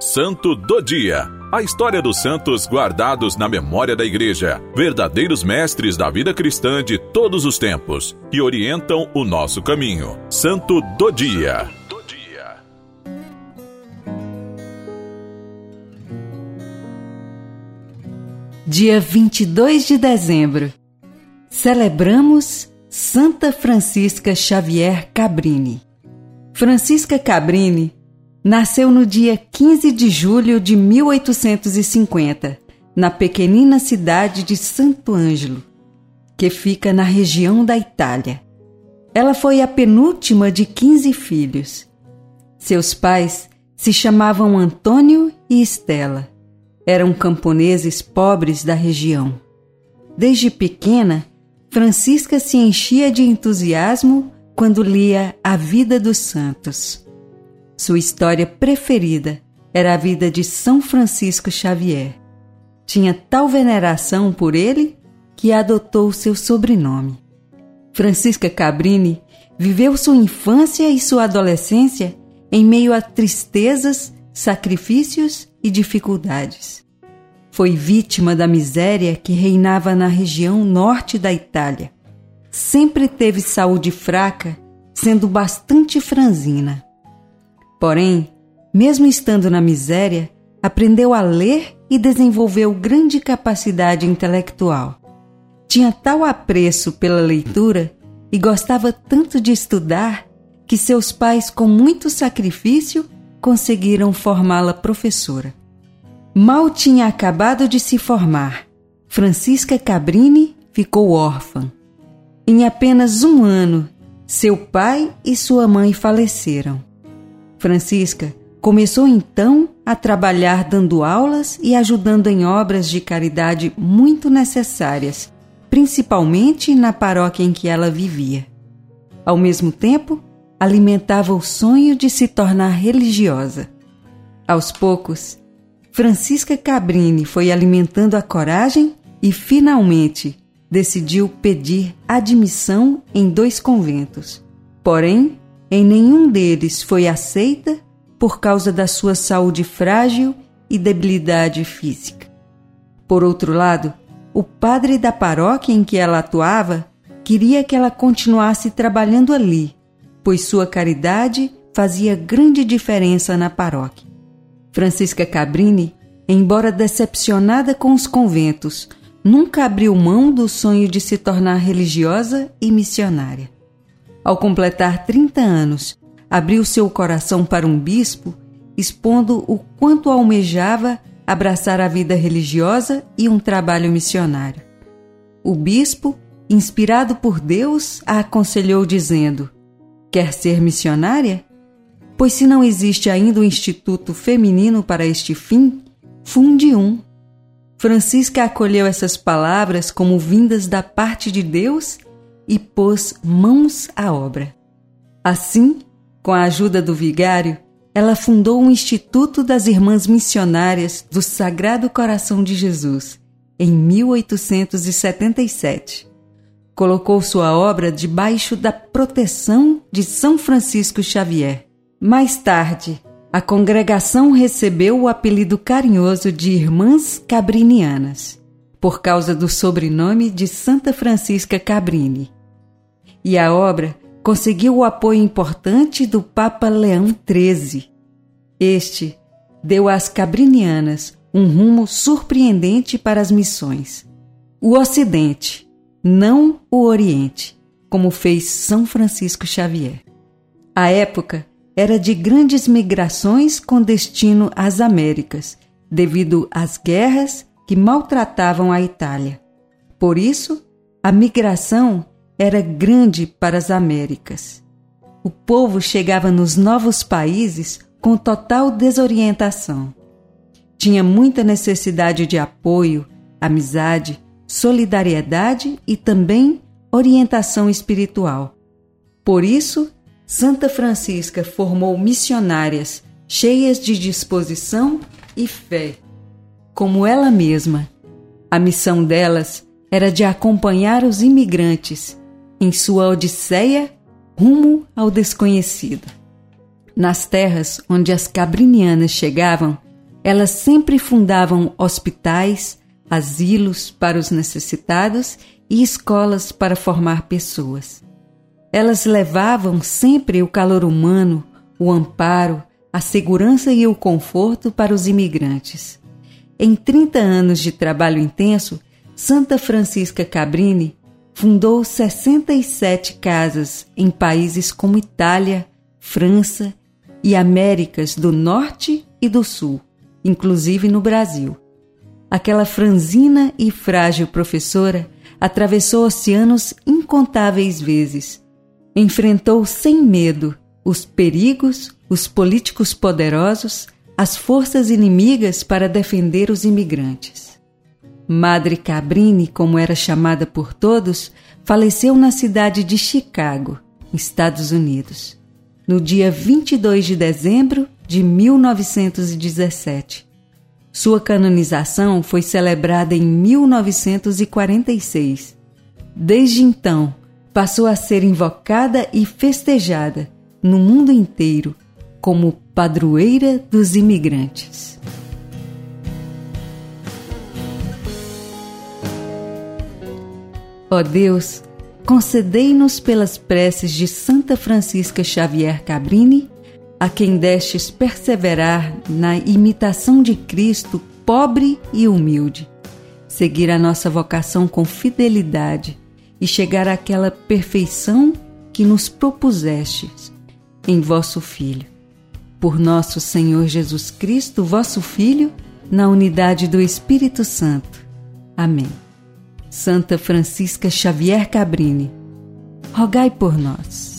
Santo do Dia. A história dos santos guardados na memória da Igreja, verdadeiros mestres da vida cristã de todos os tempos, que orientam o nosso caminho. Santo do Dia. Dia 22 de dezembro. Celebramos Santa Francisca Xavier Cabrini. Francisca Cabrini nasceu no dia 15 de julho de 1850, na pequenina cidade de Santo Ângelo, que fica na região da Itália. Ela foi a penúltima de 15 filhos. Seus pais se chamavam Antônio e Estela. Eram camponeses pobres da região. Desde pequena, Francisca se enchia de entusiasmo quando lia A Vida dos Santos. Sua história preferida era a vida de São Francisco Xavier. Tinha tal veneração por ele que adotou seu sobrenome. Francisca Cabrini viveu sua infância e sua adolescência em meio a tristezas, sacrifícios e dificuldades. Foi vítima da miséria que reinava na região norte da Itália. Sempre teve saúde fraca, sendo bastante franzina. Porém, mesmo estando na miséria, aprendeu a ler e desenvolveu grande capacidade intelectual. Tinha tal apreço pela leitura e gostava tanto de estudar que seus pais, com muito sacrifício, conseguiram formá-la professora. Mal tinha acabado de se formar. Francisca Cabrini ficou órfã. Em apenas um ano, seu pai e sua mãe faleceram. Francisca começou então a trabalhar dando aulas e ajudando em obras de caridade muito necessárias, principalmente na paróquia em que ela vivia. Ao mesmo tempo, alimentava o sonho de se tornar religiosa. Aos poucos, Francisca Cabrini foi alimentando a coragem e, finalmente, decidiu pedir admissão em dois conventos. Porém, em nenhum deles foi aceita por causa da sua saúde frágil e debilidade física. Por outro lado, o padre da paróquia em que ela atuava queria que ela continuasse trabalhando ali, pois sua caridade fazia grande diferença na paróquia. Francisca Cabrini, embora decepcionada com os conventos, nunca abriu mão do sonho de se tornar religiosa e missionária. Ao completar 30 anos, abriu seu coração para um bispo, expondo o quanto almejava abraçar a vida religiosa e um trabalho missionário. O bispo, inspirado por Deus, a aconselhou dizendo: Quer ser missionária? Pois se não existe ainda um instituto feminino para este fim, funde um. Francisca acolheu essas palavras como vindas da parte de Deus e pôs mãos à obra. Assim, com a ajuda do vigário, ela fundou o Instituto das Irmãs Missionárias do Sagrado Coração de Jesus, em 1877. Colocou sua obra debaixo da proteção de São Francisco Xavier. Mais tarde, a congregação recebeu o apelido carinhoso de Irmãs Cabrinianas, por causa do sobrenome de Santa Francisca Cabrini e a obra conseguiu o apoio importante do Papa Leão XIII. Este deu às cabrinianas um rumo surpreendente para as missões. O Ocidente, não o Oriente, como fez São Francisco Xavier. A época era de grandes migrações com destino às Américas, devido às guerras que maltratavam a Itália. Por isso, a migração era grande para as Américas. O povo chegava nos novos países com total desorientação. Tinha muita necessidade de apoio, amizade, solidariedade e também orientação espiritual. Por isso, Santa Francisca formou missionárias cheias de disposição e fé. Como ela mesma, a missão delas era de acompanhar os imigrantes em sua odisseia rumo ao desconhecido. Nas terras onde as cabrinianas chegavam, elas sempre fundavam hospitais, asilos para os necessitados e escolas para formar pessoas. Elas levavam sempre o calor humano, o amparo, a segurança e o conforto para os imigrantes. Em 30 anos de trabalho intenso, Santa Francisca Cabrini fundou 67 casas em países como Itália, França e Américas do Norte e do Sul, inclusive no Brasil. Aquela franzina e frágil professora atravessou oceanos incontáveis vezes, enfrentou sem medo os perigos, os políticos poderosos, as forças inimigas para defender os imigrantes. Madre Cabrini, como era chamada por todos, faleceu na cidade de Chicago, Estados Unidos, no dia 22 de dezembro de 1917. Sua canonização foi celebrada em 1946. Desde então, passou a ser invocada e festejada no mundo inteiro como padroeira dos imigrantes. Ó Deus, concedei-nos pelas preces de Santa Francisca Xavier Cabrini, a quem destes perseverar na imitação de Cristo pobre e humilde, seguir a nossa vocação com fidelidade e chegar àquela perfeição que nos propusestes em vosso Filho. Por nosso Senhor Jesus Cristo, vosso Filho, na unidade do Espírito Santo. Amém. Santa Francisca Xavier Cabrini, rogai por nós.